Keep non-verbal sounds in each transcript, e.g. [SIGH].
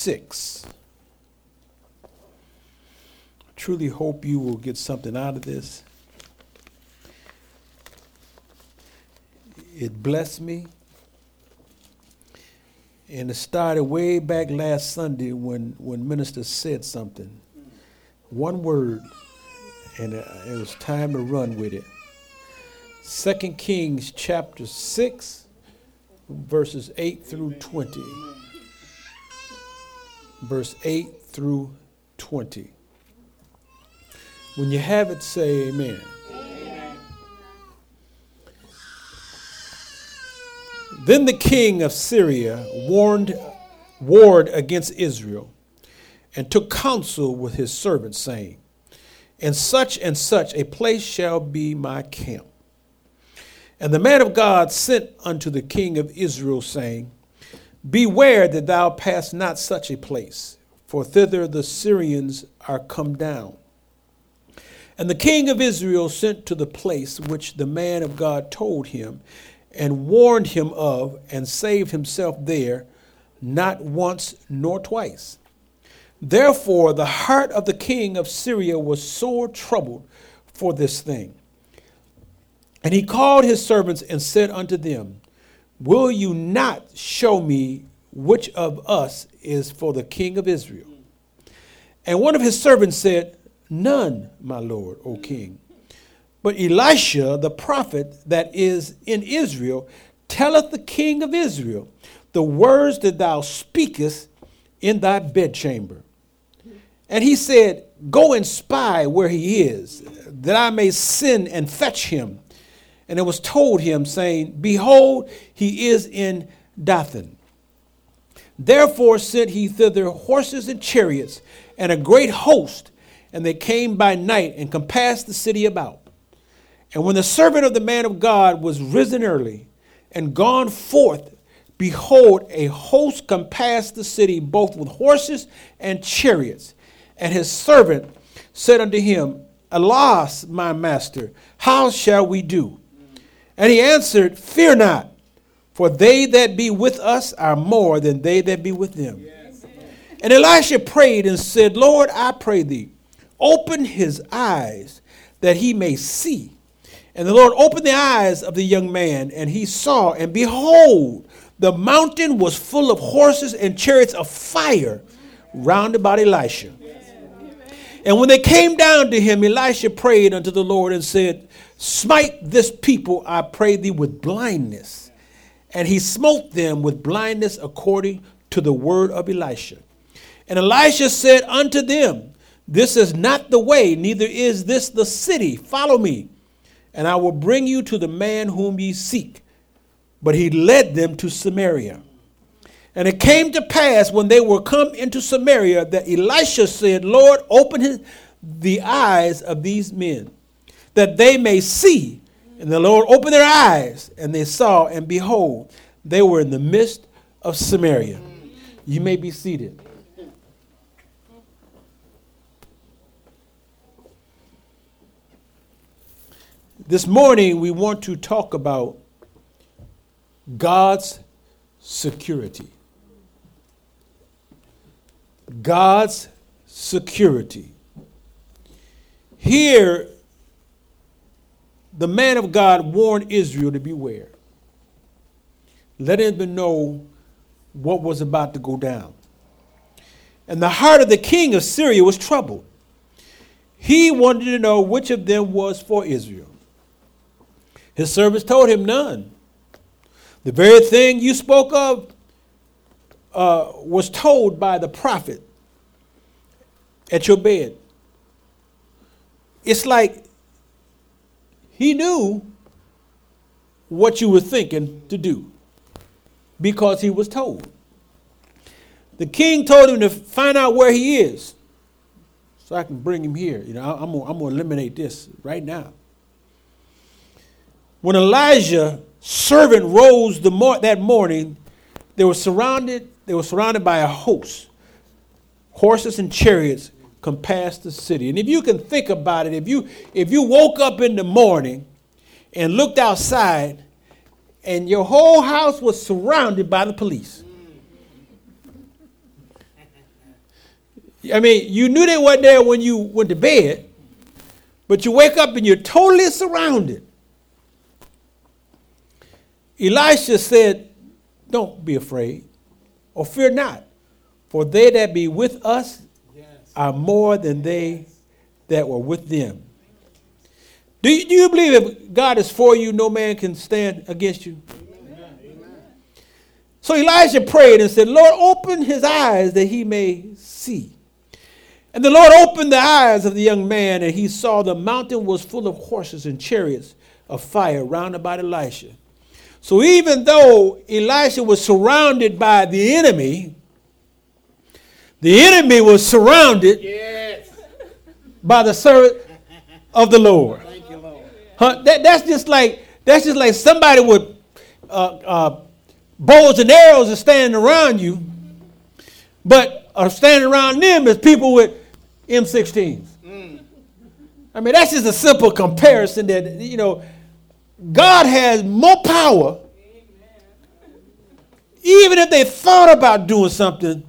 6. I truly hope you will get something out of this. It blessed me. And it started way back last Sunday when, when minister said something. One word, and it, it was time to run with it. Second Kings chapter 6, verses 8 through 20. Verse 8 through 20. When you have it, say amen. Then the king of Syria warned, warred against Israel and took counsel with his servants, saying, In such and such a place shall be my camp. And the man of God sent unto the king of Israel, saying, Beware that thou pass not such a place, for thither the Syrians are come down. And the king of Israel sent to the place which the man of God told him, and warned him of, and saved himself there, not once nor twice. Therefore, the heart of the king of Syria was sore troubled for this thing. And he called his servants and said unto them, Will you not show me which of us is for the king of Israel? And one of his servants said, None, my lord, O king. But Elisha, the prophet that is in Israel, telleth the king of Israel the words that thou speakest in thy bedchamber. And he said, Go and spy where he is, that I may send and fetch him. And it was told him, saying, Behold, he is in Dothan. Therefore sent he thither horses and chariots and a great host, and they came by night and compassed the city about. And when the servant of the man of God was risen early and gone forth, behold, a host compassed the city, both with horses and chariots. And his servant said unto him, Alas, my master, how shall we do? And he answered, Fear not, for they that be with us are more than they that be with them. Yes. And Elisha prayed and said, Lord, I pray thee, open his eyes that he may see. And the Lord opened the eyes of the young man, and he saw, and behold, the mountain was full of horses and chariots of fire round about Elisha. And when they came down to him, Elisha prayed unto the Lord and said, Smite this people, I pray thee, with blindness. And he smote them with blindness according to the word of Elisha. And Elisha said unto them, This is not the way, neither is this the city. Follow me and I will bring you to the man whom ye seek. But he led them to Samaria. And it came to pass when they were come into Samaria that Elisha said, Lord, open his, the eyes of these men, that they may see. And the Lord opened their eyes, and they saw, and behold, they were in the midst of Samaria. You may be seated. This morning, we want to talk about God's security. God's security. Here, the man of God warned Israel to beware, letting them know what was about to go down. And the heart of the king of Syria was troubled. He wanted to know which of them was for Israel. His servants told him none. The very thing you spoke of uh, was told by the prophet at your bed. It's like he knew what you were thinking to do because he was told. The king told him to find out where he is so I can bring him here. You know, I'm going to eliminate this right now. When Elijah servant rose mor- that morning, they were surrounded. They were surrounded by a host, horses and chariots compassed the city. And if you can think about it, if you if you woke up in the morning and looked outside, and your whole house was surrounded by the police. I mean, you knew they weren't there when you went to bed, but you wake up and you're totally surrounded. Elisha said, Don't be afraid, or fear not, for they that be with us. Are more than they that were with them. Do you, do you believe if God is for you, no man can stand against you? Amen. So Elijah prayed and said, Lord, open his eyes that he may see. And the Lord opened the eyes of the young man, and he saw the mountain was full of horses and chariots of fire round about Elisha. So even though Elisha was surrounded by the enemy, the enemy was surrounded yes. by the servant of the Lord. You, Lord. Huh? That, that's just like that's just like somebody with uh, uh, bows and arrows are standing around you, but are standing around them is people with M16s. Mm. I mean, that's just a simple comparison that you know God has more power. Even if they thought about doing something,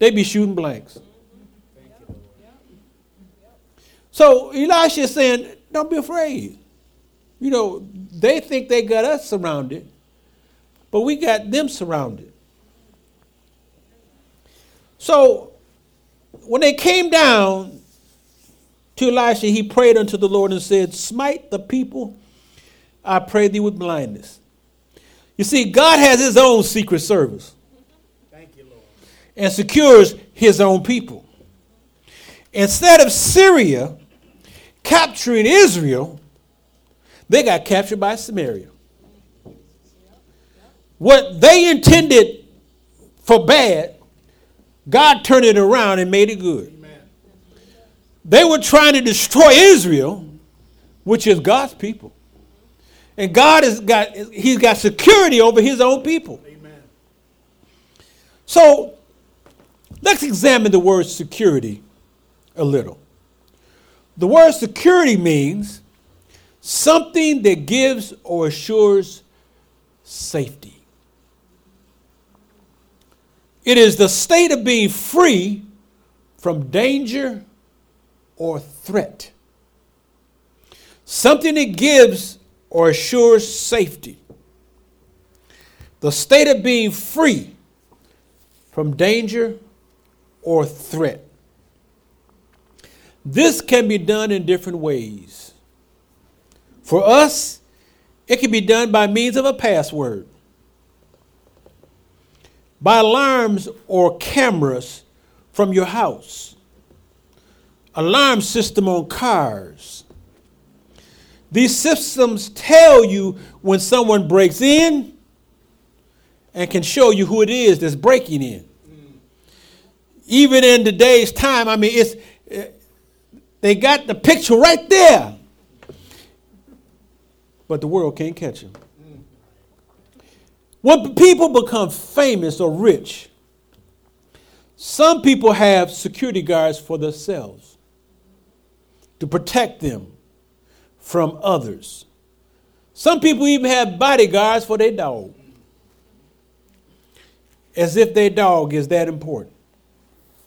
they'd be shooting blanks. So Elisha is saying, don't be afraid. You know, they think they got us surrounded, but we got them surrounded. So when they came down to Elisha, he prayed unto the Lord and said, Smite the people I pray thee with blindness. You see, God has his own secret service. Thank you, Lord. And secures his own people. Instead of Syria capturing Israel, they got captured by Samaria. What they intended for bad, God turned it around and made it good. They were trying to destroy Israel, which is God's people. And God has got He's got security over his own people. Amen. So let's examine the word security a little. The word security means something that gives or assures safety. It is the state of being free from danger or threat. Something that gives or assures safety. The state of being free from danger or threat. This can be done in different ways. For us, it can be done by means of a password, by alarms or cameras from your house, alarm system on cars, these systems tell you when someone breaks in and can show you who it is that's breaking in. Even in today's time, I mean, it's eh, they got the picture right there, but the world can't catch them. When people become famous or rich, some people have security guards for themselves to protect them from others. Some people even have bodyguards for their dog, as if their dog is that important.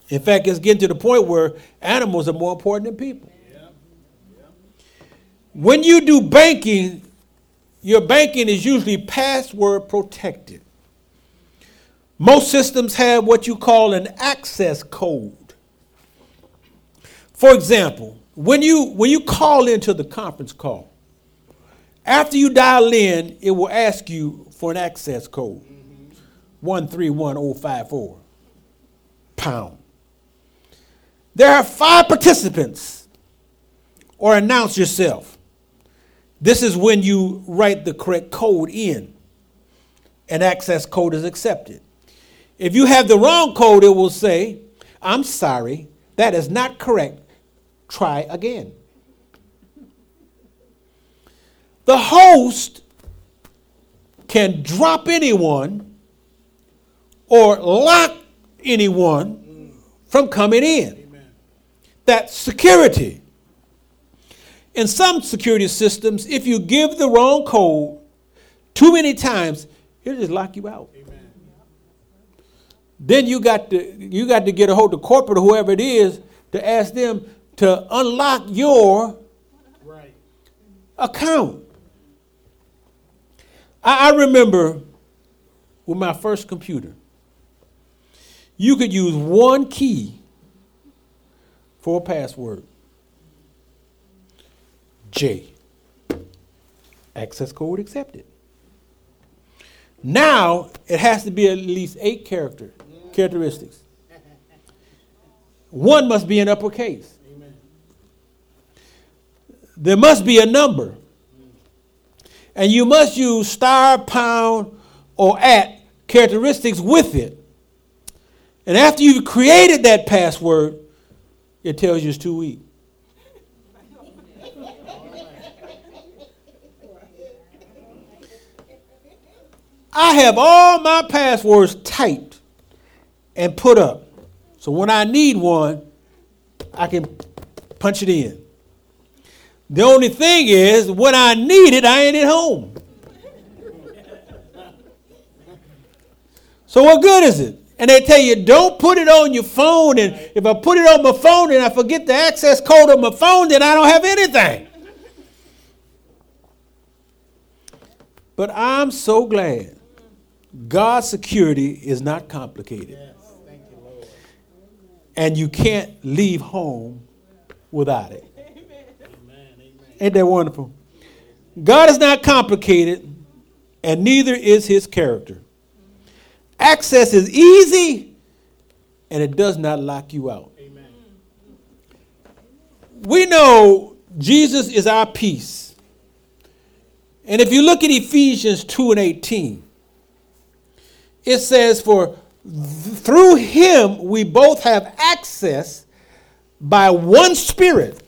In fact, it's getting to the point where animals are more important than people. When you do banking, your banking is usually password protected. Most systems have what you call an access code. For example, when you when you call into the conference call, after you dial in, it will ask you for an access code. Mm-hmm. One three one zero five four pound. There are five participants, or announce yourself. This is when you write the correct code in. An access code is accepted. If you have the wrong code, it will say, I'm sorry, that is not correct try again. The host can drop anyone or lock anyone from coming in. That's security. In some security systems, if you give the wrong code too many times, it'll just lock you out. then you got to you got to get a hold of the corporate or whoever it is to ask them to unlock your Right. account. I, I remember with my first computer, you could use one key for a password. J. Access code accepted. Now it has to be at least eight character characteristics. One must be in uppercase. There must be a number. And you must use star, pound, or at characteristics with it. And after you've created that password, it tells you it's too weak. I have all my passwords typed and put up. So when I need one, I can punch it in. The only thing is, when I need it, I ain't at home. So what good is it? And they tell you, don't put it on your phone. And if I put it on my phone and I forget the access code on my phone, then I don't have anything. But I'm so glad God's security is not complicated. And you can't leave home without it. Ain't that wonderful? God is not complicated, and neither is his character. Access is easy, and it does not lock you out. Amen. We know Jesus is our peace. And if you look at Ephesians 2 and 18, it says, For th- through him we both have access by one Spirit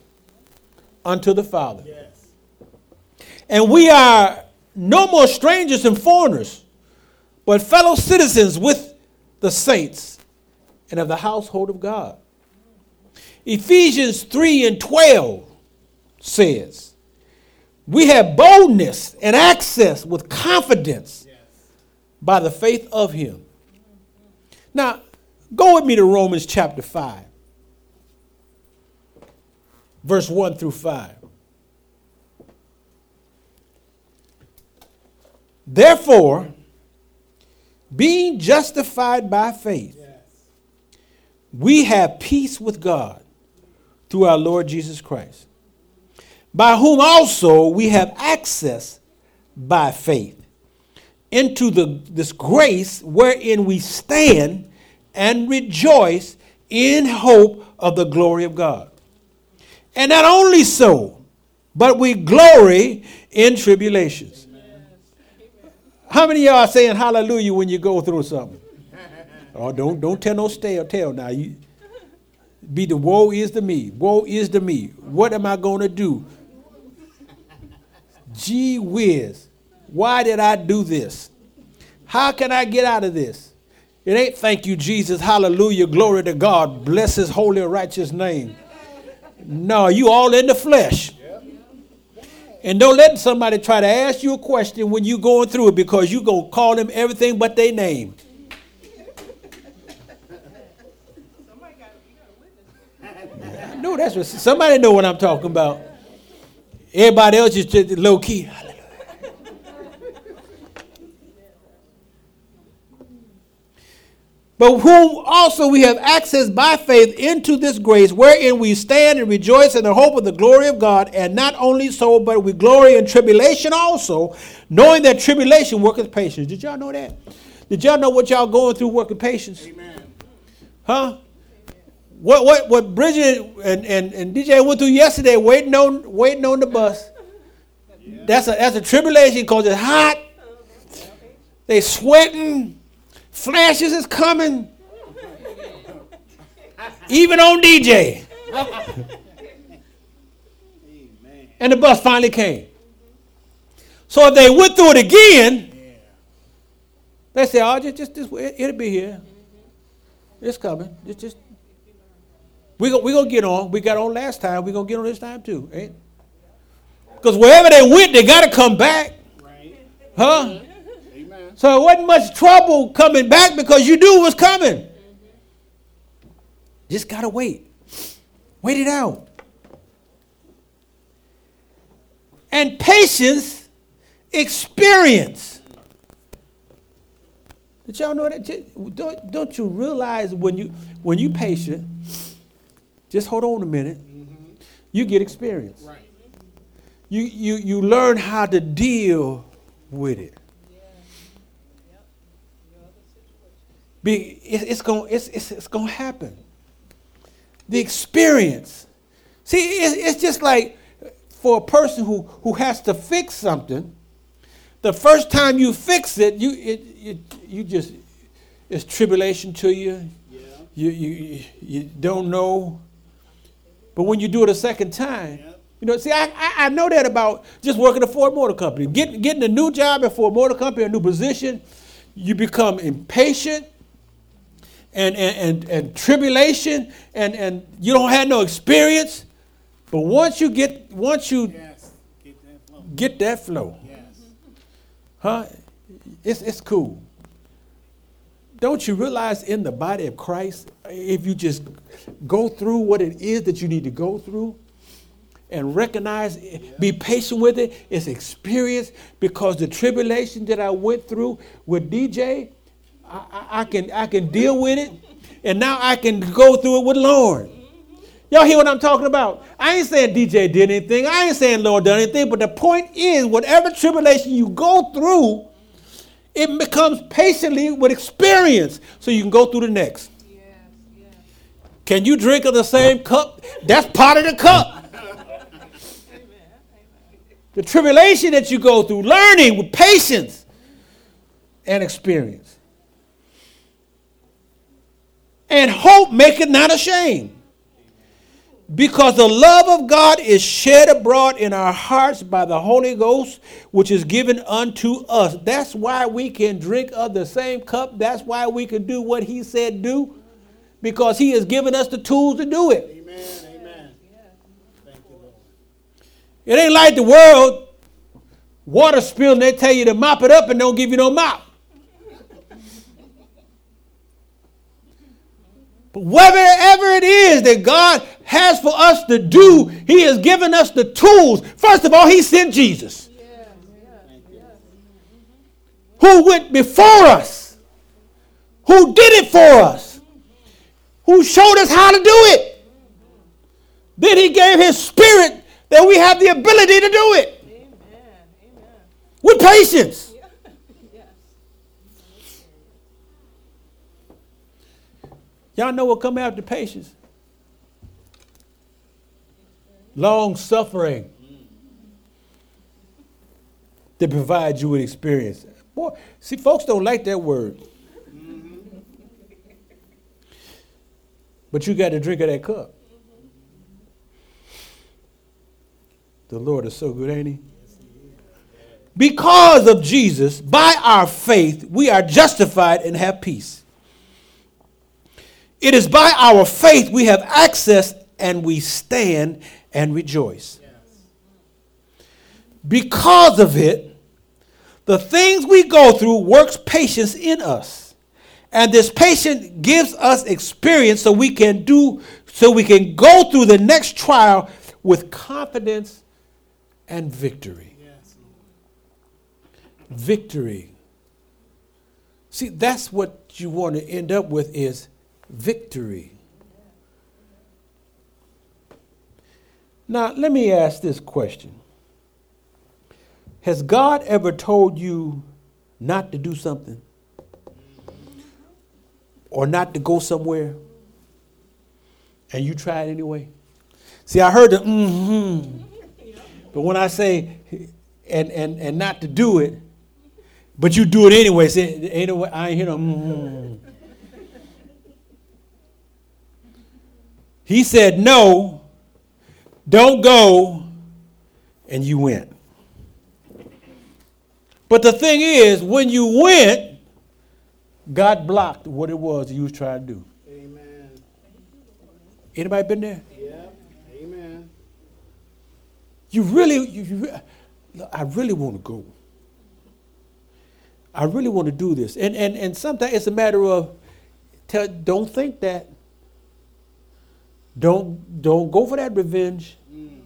unto the Father. Yes. And we are no more strangers and foreigners, but fellow citizens with the saints and of the household of God. Ephesians 3 and 12 says, We have boldness and access with confidence by the faith of Him. Now, go with me to Romans chapter 5, verse 1 through 5. Therefore, being justified by faith, we have peace with God through our Lord Jesus Christ, by whom also we have access by faith into the, this grace wherein we stand and rejoice in hope of the glory of God. And not only so, but we glory in tribulations. How many of y'all are saying hallelujah when you go through something? [LAUGHS] Oh, don't don't tell no stale tale now. You be the woe is to me. Woe is to me. What am I gonna do? Gee whiz. Why did I do this? How can I get out of this? It ain't thank you, Jesus. Hallelujah. Glory to God. Bless his holy righteous name. No, you all in the flesh. And don't let somebody try to ask you a question when you're going through it because you're going to call them everything but their name. [LAUGHS] Know that's what somebody know what I'm talking about. Everybody else is just low key. But whom also we have access by faith into this grace, wherein we stand and rejoice in the hope of the glory of God. And not only so, but we glory in tribulation also, knowing that tribulation worketh patience. Did y'all know that? Did y'all know what y'all going through working patience? Amen. Huh? What what what Bridget and, and, and DJ went through yesterday, waiting on waiting on the bus. That's a that's a tribulation because it's hot. They sweating, flashes is coming. Even on DJ. Amen. And the bus finally came. So if they went through it again, Yeah. they say, "Oh, just just this way, it'll be here. It's coming. Just just we go we gonna get on. We got on last time. We're gonna get on this time too? Because wherever they went, they got to come back, Right. huh? So it wasn't much trouble coming back because you knew it was coming. Just got to wait. Wait it out. And patience, experience. Did y'all know that? Don't, don't you realize when you when you patient, just hold on a minute, you get experience. Right. You you you learn how to deal with it. Be it, it's gonna it's, it's it's gonna happen. The experience. See, it's, it's just like for a person who who has to fix something. The first time you fix it, you it, it you just it's tribulation to you. Yeah. You you you don't know. But when you do it a second time, Yep. you know, see, I, I, I know that about just working at Ford Motor Company. Get, getting a new job at Ford Motor Company, a new position, you become impatient and, and, and, and tribulation, and, and you don't have no experience. But once you get, once you Yes. Get that flow. get that flow, Yes. huh? It's, it's cool. Don't you realize in the body of Christ, if you just go through what it is that you need to go through and recognize, be patient with it, it's experience because the tribulation that I went through with DJ, I, I, can, I can deal with it and now I can go through it with Lord. Y'all hear what I'm talking about? I ain't saying DJ did anything. I ain't saying Lord done anything. But the point is, whatever tribulation you go through, it becomes patiently with experience so you can go through the next. Can you drink of the same cup? That's part of the cup. The tribulation that you go through, learning with patience and experience. And hope maketh not ashamed. Because the love of God is shed abroad in our hearts by the Holy Ghost, which is given unto us. That's why we can drink of the same cup. That's why we can do what He said do, because He has given us the tools to do it. Amen. Amen. Thank you, Lord. It ain't like the world, water spilling, they tell you to mop it up and don't give you no mop. Whatever it is that God has for us to do, He has given us the tools. First of all, He sent Jesus, who went before us, who did it for us, who showed us how to do it. Then He gave His Spirit that we have the ability to do it with patience. Y'all know what come after patience? Long suffering to provide you with experience. Boy, see, folks don't like that word. But you got to drink of that cup. The Lord is so good, ain't he? Because of Jesus, by our faith, we are justified and have peace. It is by our faith we have access and we stand and rejoice. Because of it, the things we go through works patience in us. And this patience gives us experience so we can do so we can go through the next trial with confidence and victory. Victory. See, that's what you want to end up with is victory. Now, let me ask this question. Has God ever told you not to do something? Or not to go somewhere? And you try it anyway? See, I heard the mm-hmm. But when I say and and and not to do it, but you do it anyway, say ain't no I ain't hear no mm-hmm. He said no, don't go, and you went. But the thing is, when you went, God blocked what it was you was trying to do. Amen. Anybody been there? Yeah. Amen. You really, you, you, I really want to go. I really want to do this. And, and, and sometimes it's a matter of tell, don't think that. Don't, don't go for that revenge. Mm.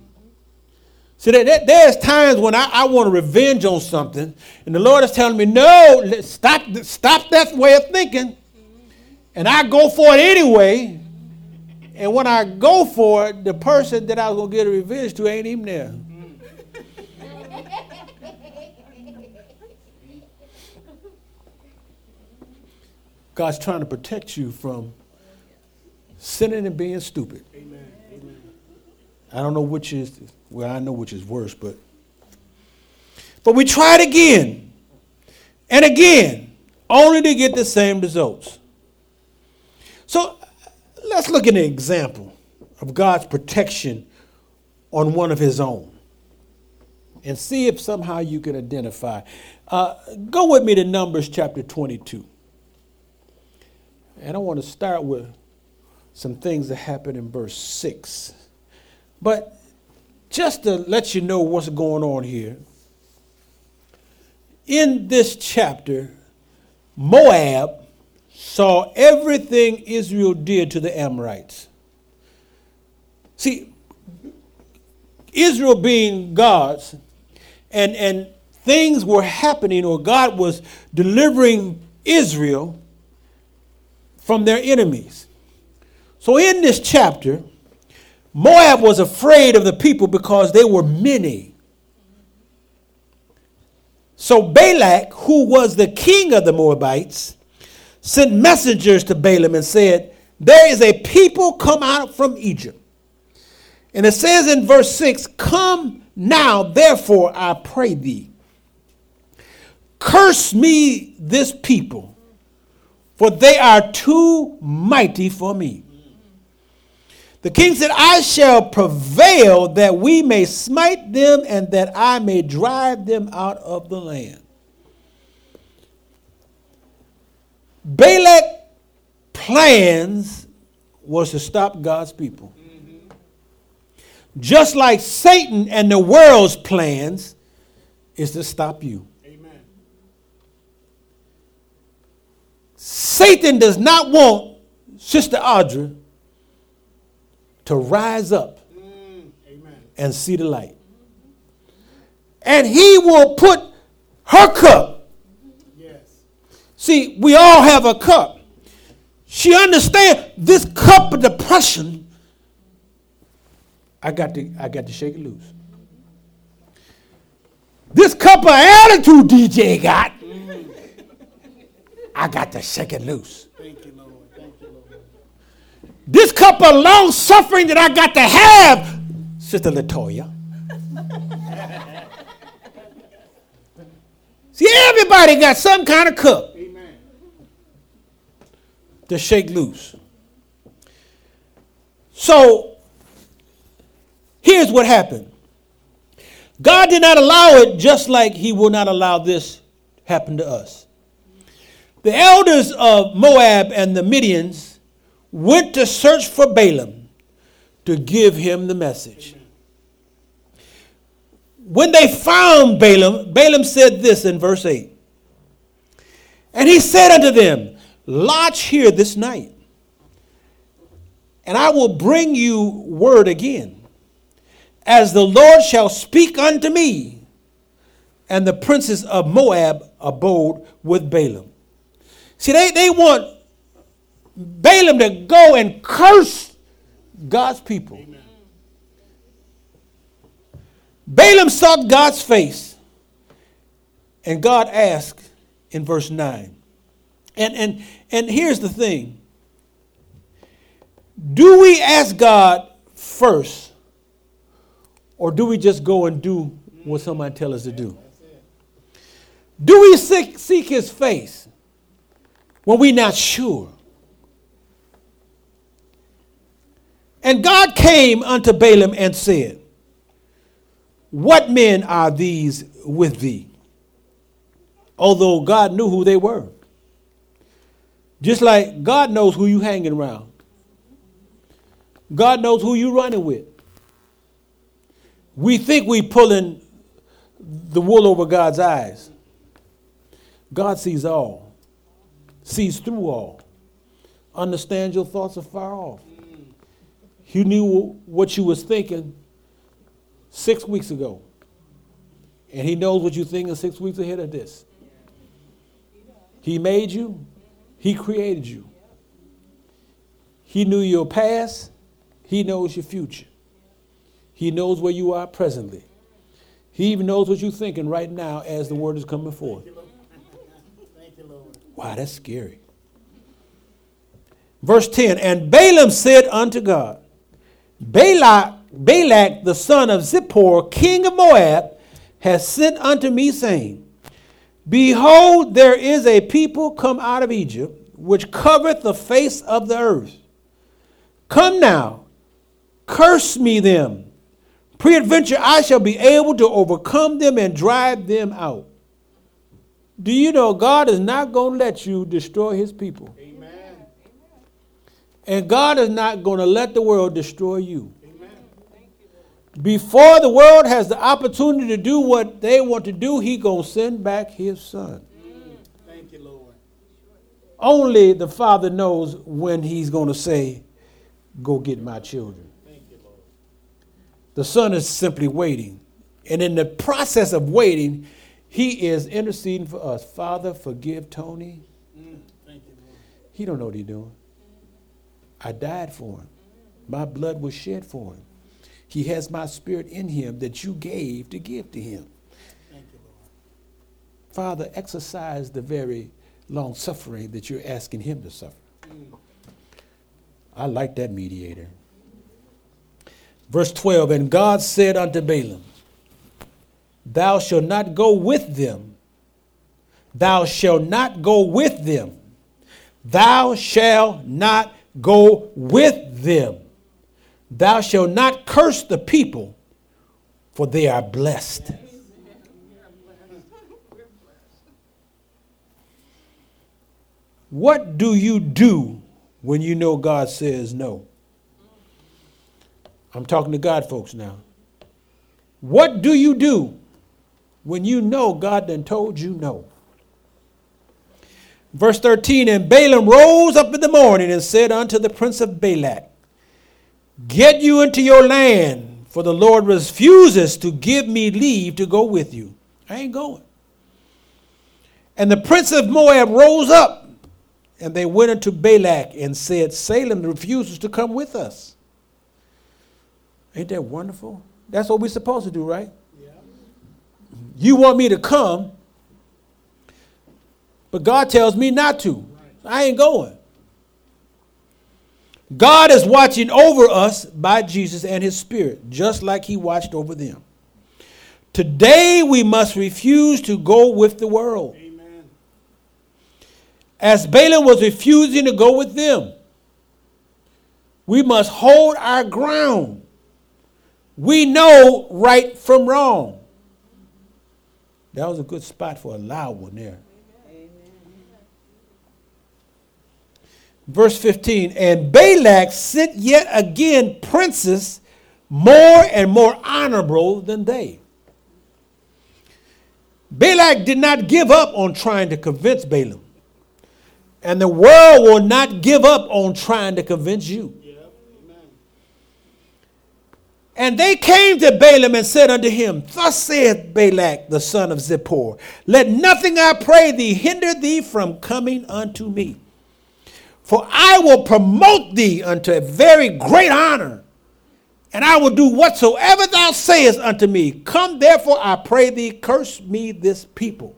See, that, that, there's times when I, I want to revenge on something, and the Lord is telling me, no, stop, stop that way of thinking. And I go for it anyway. And when I go for it, the person that I was going to get a revenge to ain't even there. [LAUGHS] God's trying to protect you from sinning and being stupid. Amen. Amen. I don't know which is, well, I know which is worse, but. But we tried again and again, only to get the same results. So let's look at an example of God's protection on one of his own and see if somehow you can identify. Uh, go with me to Numbers chapter 22. And I want to start with some things that happen in verse 6. But just to let you know what's going on here, in this chapter, Moab saw everything Israel did to the Amorites. See, Israel being God's, and, and things were happening, or God was delivering Israel from their enemies. So in this chapter, Moab was afraid of the people because they were many. So Balak, who was the king of the Moabites, sent messengers to Balaam and said, There is a people come out from Egypt. And it says in verse 6 Come now, therefore, I pray thee, curse me this people for they are too mighty for me. The king said, I shall prevail that we may smite them and that I may drive them out of the land. Balak plans was to stop God's people. Just like Satan and the world's plans is to stop you. Amen. Satan does not want Sister Audra to rise up mm, and see the light. And he will put her cup. Yes. See, we all have a cup. She understands this cup of depression. I got to, I got to shake it loose. This cup of attitude DJ got. I got to shake it loose. Thank you, Lord. Thank you, Lord. This cup of long suffering that I got to have, Sister Latoya. [LAUGHS] See, everybody got some kind of cup Amen. to shake loose. So, here's what happened God did not allow it just like He will not allow this happen to us. The elders of Moab and the Midians went to search for Balaam to give him the message. When they found Balaam, Balaam said this in verse 8 And he said unto them, Lodge here this night, and I will bring you word again, as the Lord shall speak unto me. And the princes of Moab abode with Balaam. See, they, they want Balaam to go and curse God's people. Amen. Balaam sought God's face, and God asked in verse 9. And, and, and here's the thing do we ask God first, or do we just go and do what somebody tells us to do? Do we seek, seek his face? when we're not sure. And God came unto Balaam and said, What men are these with thee? Although God knew who they were. Just like God knows who you hanging around. God knows who you running with. We think we pulling the wool over God's eyes. God sees all, sees through all, understands your thoughts afar off. He knew what you was thinking six weeks ago. And he knows what you're thinking six weeks ahead of this. He made you. He created you. He knew your past. He knows your future. He knows where you are presently. He even knows what you're thinking right now as the word is coming forth. You. Wow, that's scary. Verse 10 And Balaam said unto God, Balak, Balak the son of Zippor, king of Moab, has sent unto me, saying, Behold, there is a people come out of Egypt, which covereth the face of the earth. Come now, curse me them. Peradventure I shall be able to overcome them and drive them out. Do you know God is not going to let you destroy his people? Amen. And God is not going to let the world destroy you. Amen. Before the world has the opportunity to do what they want to do, he going to send back his son. Thank you, Lord. Only the father knows when he's going to say, go get my children. Thank you, Lord. The son is simply waiting. And in the process of waiting, he is interceding for us. Father, forgive Tony. Mm, Thank you, Lord. He don't know what he's doing. I died for him. My blood was shed for him. He has my spirit in him that you gave to give to him. Thank you, Lord. Father, exercise the very long suffering that you're asking him to suffer. Mm, I like that mediator. Verse 12 And God said unto Balaam, Thou shalt not go with them. Thou shalt not go with them. Thou shalt not go with them. Thou shalt not curse the people, for they are blessed. What do you do when you know God says no? I'm talking to God folks now. What do you do when you know God done told you no? Verse 13 And Balaam rose up in the morning and said unto the prince of Balak, Get you into your land, for the Lord refuses to give me leave to go with you. I ain't going. And the prince of Moab rose up, and they went unto Balak and said, Balaam refuses to come with us. Ain't that wonderful? That's what we're supposed to do, right? Yeah. You want me to come, but God tells me not to. I ain't going. God is watching over us by Jesus and his spirit, just like he watched over them. Today we must refuse to go with the world. Amen. As Balaam was refusing to go with them, we must hold our ground. We know right from wrong. That was a good spot for a loud one there. Verse 15 And Balak sent yet again princes more and more honorable than they. Balak did not give up on trying to convince Balaam. And the world will not give up on trying to convince you. Yeah. And they came to Balaam and said unto him, Thus saith Balak the son of Zippor, Let nothing, I pray thee, hinder thee from coming unto me. For I will promote thee unto a very great honor, and I will do whatsoever thou sayest unto me. Come therefore, I pray thee, curse me this people.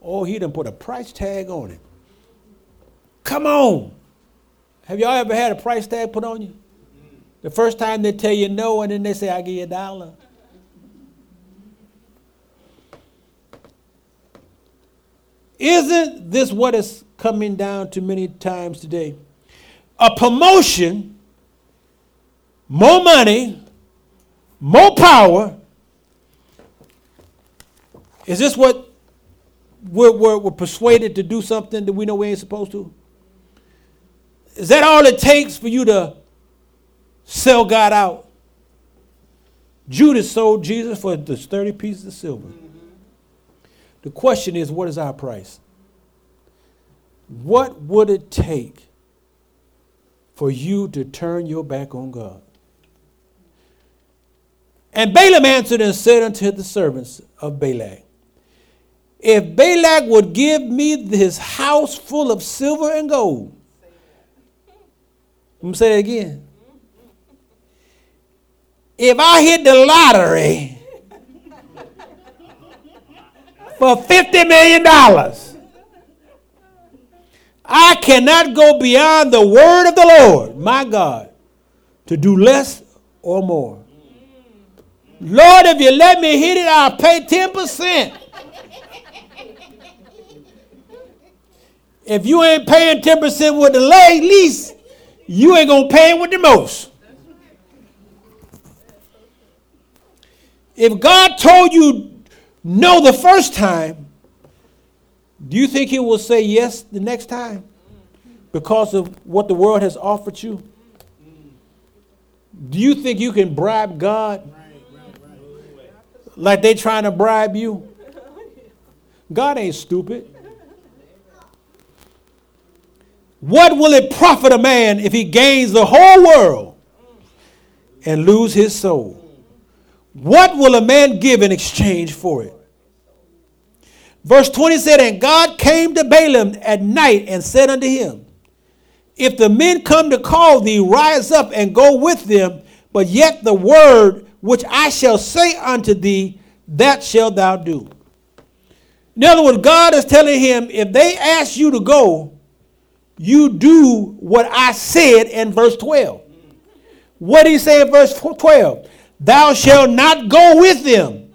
Oh, he done put a price tag on it. Come on. Have y'all ever had a price tag put on you? The first time they tell you no, and then they say, I give you a dollar. Isn't this what is coming down to many times today? A promotion, more money, more power. Is this what we're, we're, we're persuaded to do something that we know we ain't supposed to? Is that all it takes for you to sell God out? Judas sold Jesus for the 30 pieces of silver. The question is, what is our price? What would it take for you to turn your back on God? And Balaam answered and said unto the servants of Balak, If Balak would give me his house full of silver and gold, I'm going to say it again. If I hit the lottery for $50 million, I cannot go beyond the word of the Lord, my God, to do less or more. Lord, if you let me hit it, I'll pay 10%. If you ain't paying 10% with the least, you ain't going to pay it with the most. If God told you no the first time, do you think he will say yes the next time because of what the world has offered you? Do you think you can bribe God like they're trying to bribe you? God ain't stupid. What will it profit a man if he gains the whole world and lose his soul? What will a man give in exchange for it? Verse 20 said, And God came to Balaam at night and said unto him, If the men come to call thee, rise up and go with them, but yet the word which I shall say unto thee, that shalt thou do. In other words, God is telling him, if they ask you to go, you do what I said in verse 12. What did he say in verse 12? Thou shalt not go with them.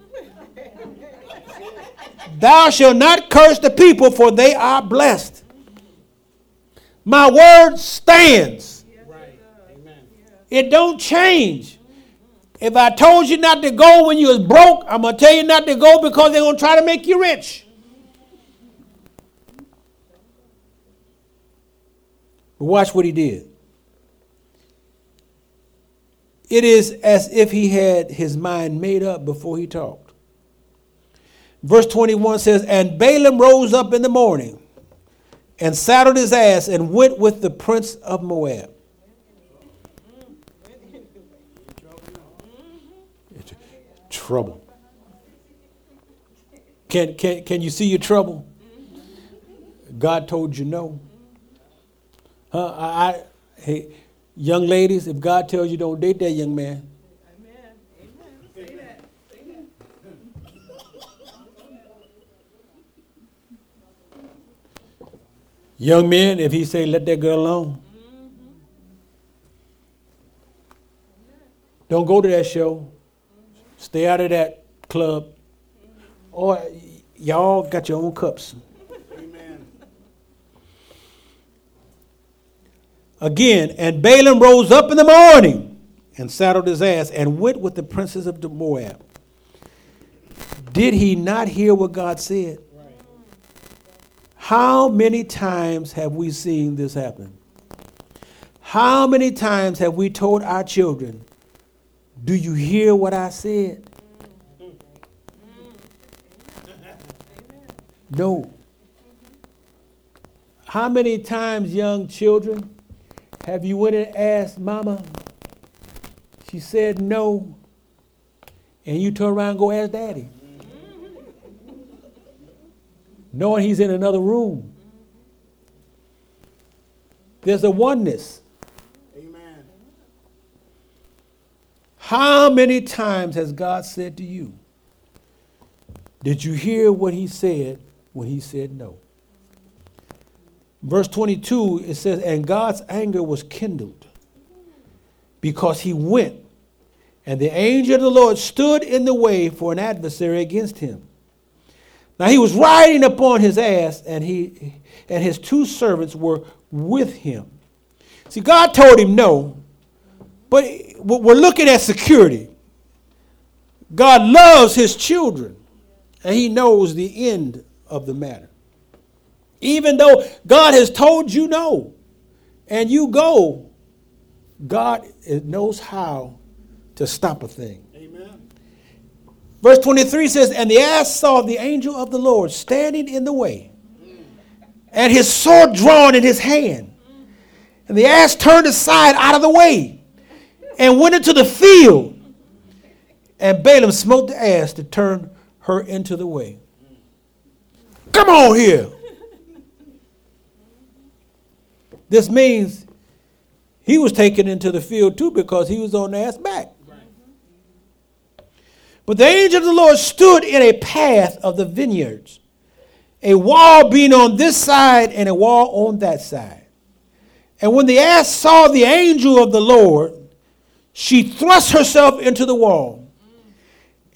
Thou shalt not curse the people, for they are blessed. My word stands. It don't change. If I told you not to go when you was broke, I'm gonna tell you not to go because they're gonna try to make you rich. But watch what he did. It is as if he had his mind made up before he talked. Verse 21 says, And Balaam rose up in the morning and saddled his ass and went with the prince of Moab. Trouble. Can, can, can you see your trouble? God told you no. Huh? I, I, hey, young ladies, if God tells you don't date that young man, Amen. Amen. Say that. Say young men, if he say let that girl alone, don't go to that show. Stay out of that club. Or y'all got your own cups. Again, and Balaam rose up in the morning and saddled his ass and went with the princes of Moab. Did he not hear what God said? How many times have we seen this happen? How many times have we told our children, Do you hear what I said? No. How many times, young children, have you went and asked mama? She said no. And you turn around and go ask daddy. Knowing he's in another room. There's a oneness. Amen. How many times has God said to you, Did you hear what he said when he said no? Verse 22, it says, And God's anger was kindled because he went, and the angel of the Lord stood in the way for an adversary against him. Now he was riding upon his ass, and he and his two servants were with him. See, God told him no, but we're looking at security. God loves his children, and he knows the end of the matter. Even though God has told you no, and you go, God knows how to stop a thing. Amen. Verse 23 says, And the ass saw the angel of the Lord standing in the way, and his sword drawn in his hand. And the ass turned aside out of the way and went into the field. And Balaam smote the ass to turn her into the way. Come on here. This means he was taken into the field too because he was on the ass back. But the angel of the Lord stood in a path of the vineyards, a wall being on this side and a wall on that side. And when the ass saw the angel of the Lord, she thrust herself into the wall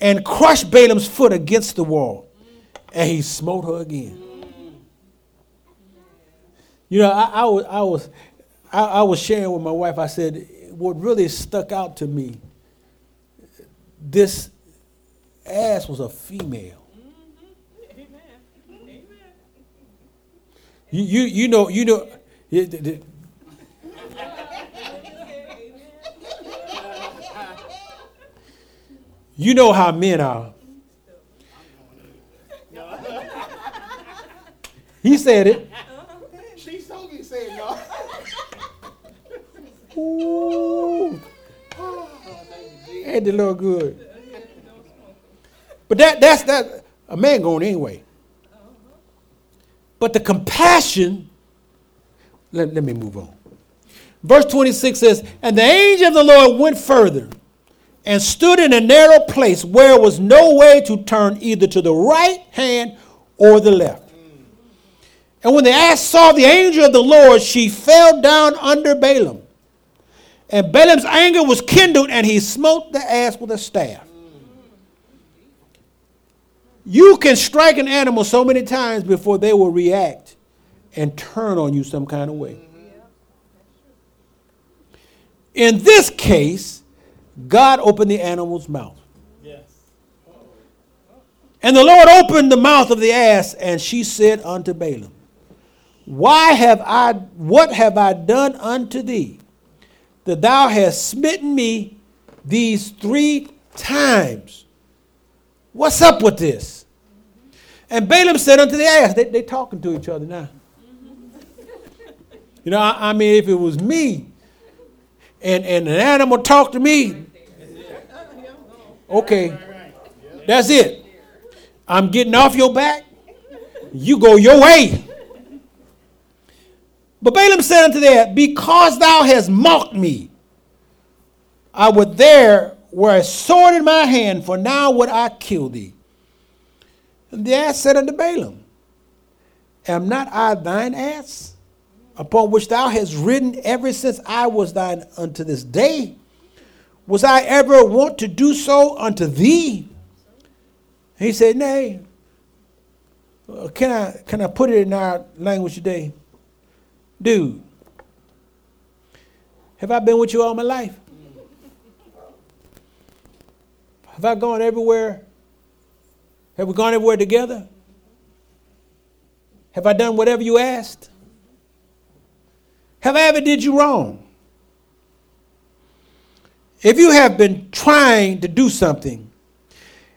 and crushed Balaam's foot against the wall, and he smote her again. You know, I, I was, I, was, I, I was sharing with my wife, I said, what really stuck out to me, this ass was a female. You, you, you know, you know, you know how men are. He said it. She told me say it, y'all. Ooh. Ain't look good? But that that's that a man going anyway. But the compassion, let, let me move on. Verse 26 says, And the angel of the Lord went further and stood in a narrow place where was no way to turn either to the right hand or the left. And when the ass saw the angel of the Lord, she fell down under Balaam. And Balaam's anger was kindled, and he smote the ass with a staff. You can strike an animal so many times before they will react and turn on you some kind of way. In this case, God opened the animal's mouth. And the Lord opened the mouth of the ass, and she said unto Balaam, Why have I what have I done unto thee? That thou hast smitten me these three times. What's up with this? And Balaam said unto the ass, they, they talking to each other now. [LAUGHS] You know, I, I mean, if it was me and, and an animal talked to me, okay, that's it. I'm getting off your back. You go your way. But Balaam said unto them, Because thou hast mocked me, I would there were a sword in my hand, for now would I kill thee. And the ass said unto Balaam, Am not I thine ass, upon which thou hast ridden ever since I was thine unto this day? Was I ever wont to do so unto thee? He said, Nay. Uh, can I can I put it in our language today? Dude, have I been with you all my life? Have I gone everywhere have we gone everywhere together? Have I done whatever you asked? Have I ever did you wrong? If you have been trying to do something,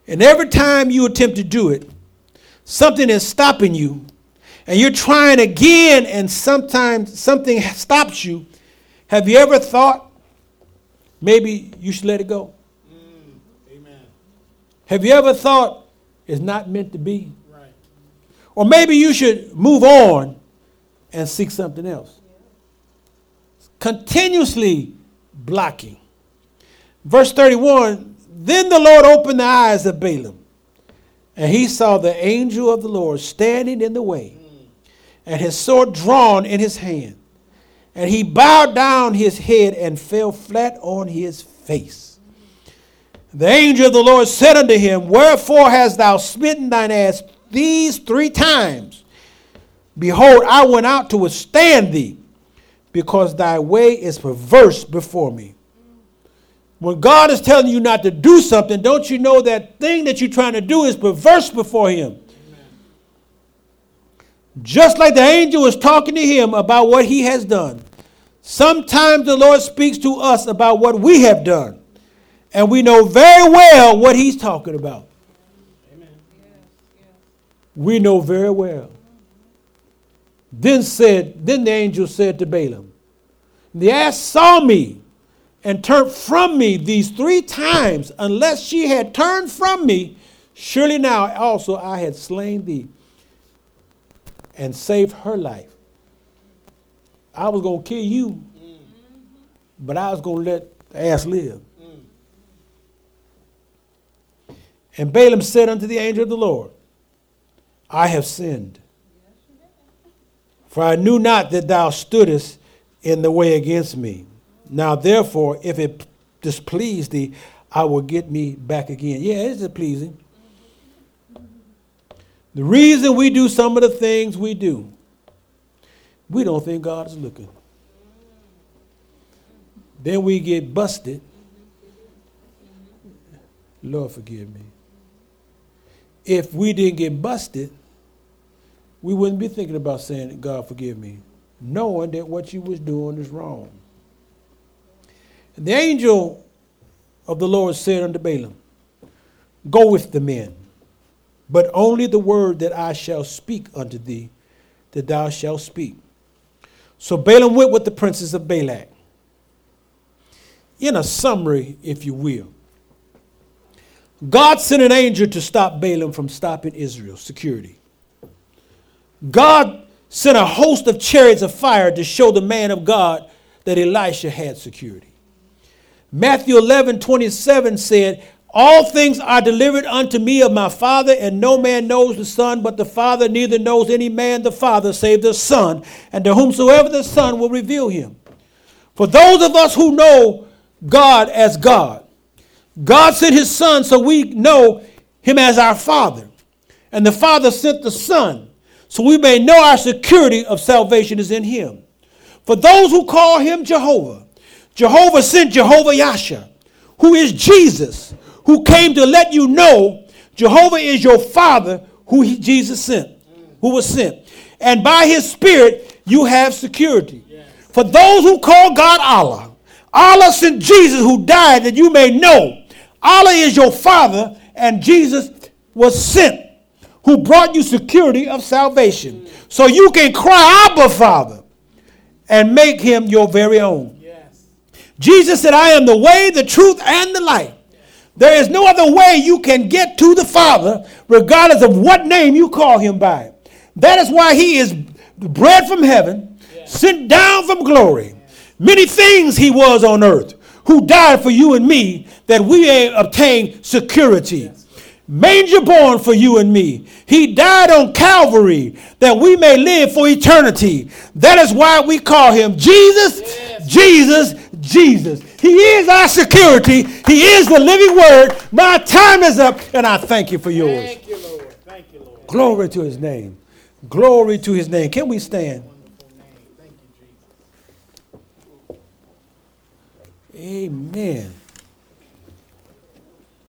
and every time you attempt to do it, something is stopping you, and you're trying again, and sometimes something stops you, have you ever thought maybe you should let it go? Mm, amen. Have you ever thought it's not meant to be. Right. Or maybe you should move on and seek something else. Continuously blocking. Verse 31 Then the Lord opened the eyes of Balaam, and he saw the angel of the Lord standing in the way, and his sword drawn in his hand. And he bowed down his head and fell flat on his face. The angel of the Lord said unto him, Wherefore hast thou smitten thine ass these three times? Behold, I went out to withstand thee, because thy way is perverse before me. When God is telling you not to do something, don't you know that thing that you're trying to do is perverse before Him? Just like the angel was talking to him about what he has done, sometimes the Lord speaks to us about what we have done. And we know very well what he's talking about. Amen. we know very well. Then said, then the angel said to Balaam, The ass saw me and turned from me these three times. Unless she had turned from me, surely now also I had slain thee and saved her life. I was going to kill you, mm-hmm. but I was going to let the ass live. Mm. And Balaam said unto the angel of the Lord, I have sinned. For I knew not that thou stoodest in the way against me. Now, therefore, if it displease thee, I will get me back again. Yeah, it's pleasing. The reason we do some of the things we do, we don't think God is looking. Then we get busted. Lord, forgive me. If we didn't get busted, we wouldn't be thinking about saying, God, forgive me, knowing that what you was doing is wrong. And the angel of the Lord said unto Balaam, Go with the men, but only the word that I shall speak unto thee, that thou shalt speak. So Balaam went with the princes of Balak. In a summary, if you will, God sent an angel to stop Balaam from stopping Israel's security. God sent a host of chariots of fire to show the man of God that Elisha had security. Matthew 11 27 said, All things are delivered unto me of my Father, and no man knows the Son but the Father, neither knows any man the Father save the Son, and to whomsoever the Son will reveal him. For those of us who know God as God, God sent his Son so we know him as our Father. And the Father sent the Son so we may know our security of salvation is in him. For those who call him Jehovah, Jehovah sent Jehovah Yasha, who is Jesus, who came to let you know Jehovah is your Father, who he, Jesus sent, who was sent. And by his Spirit, you have security. For those who call God Allah, Allah sent Jesus who died that you may know Allah is your Father, and Jesus was sent, who brought you security of salvation. Mm. So you can cry, Abba, Father, and make him your very own. Yes. Jesus said, I am the way, the truth, and the life. There is no other way you can get to the Father, regardless of what name you call him by. That is why he is bread from heaven, sent down from glory. Many things he was on earth, who died for you and me, that we may obtain security. Manger born for you and me. He died on Calvary that we may live for eternity. That is why we call him Jesus, Jesus, Jesus. He is our security. He is the living word. My time is up, and I thank you for yours. Thank you, Lord. Thank you, Lord. Glory to his name. Glory to his name. Can we stand? Wonderful name. Thank you, Jesus. Amen.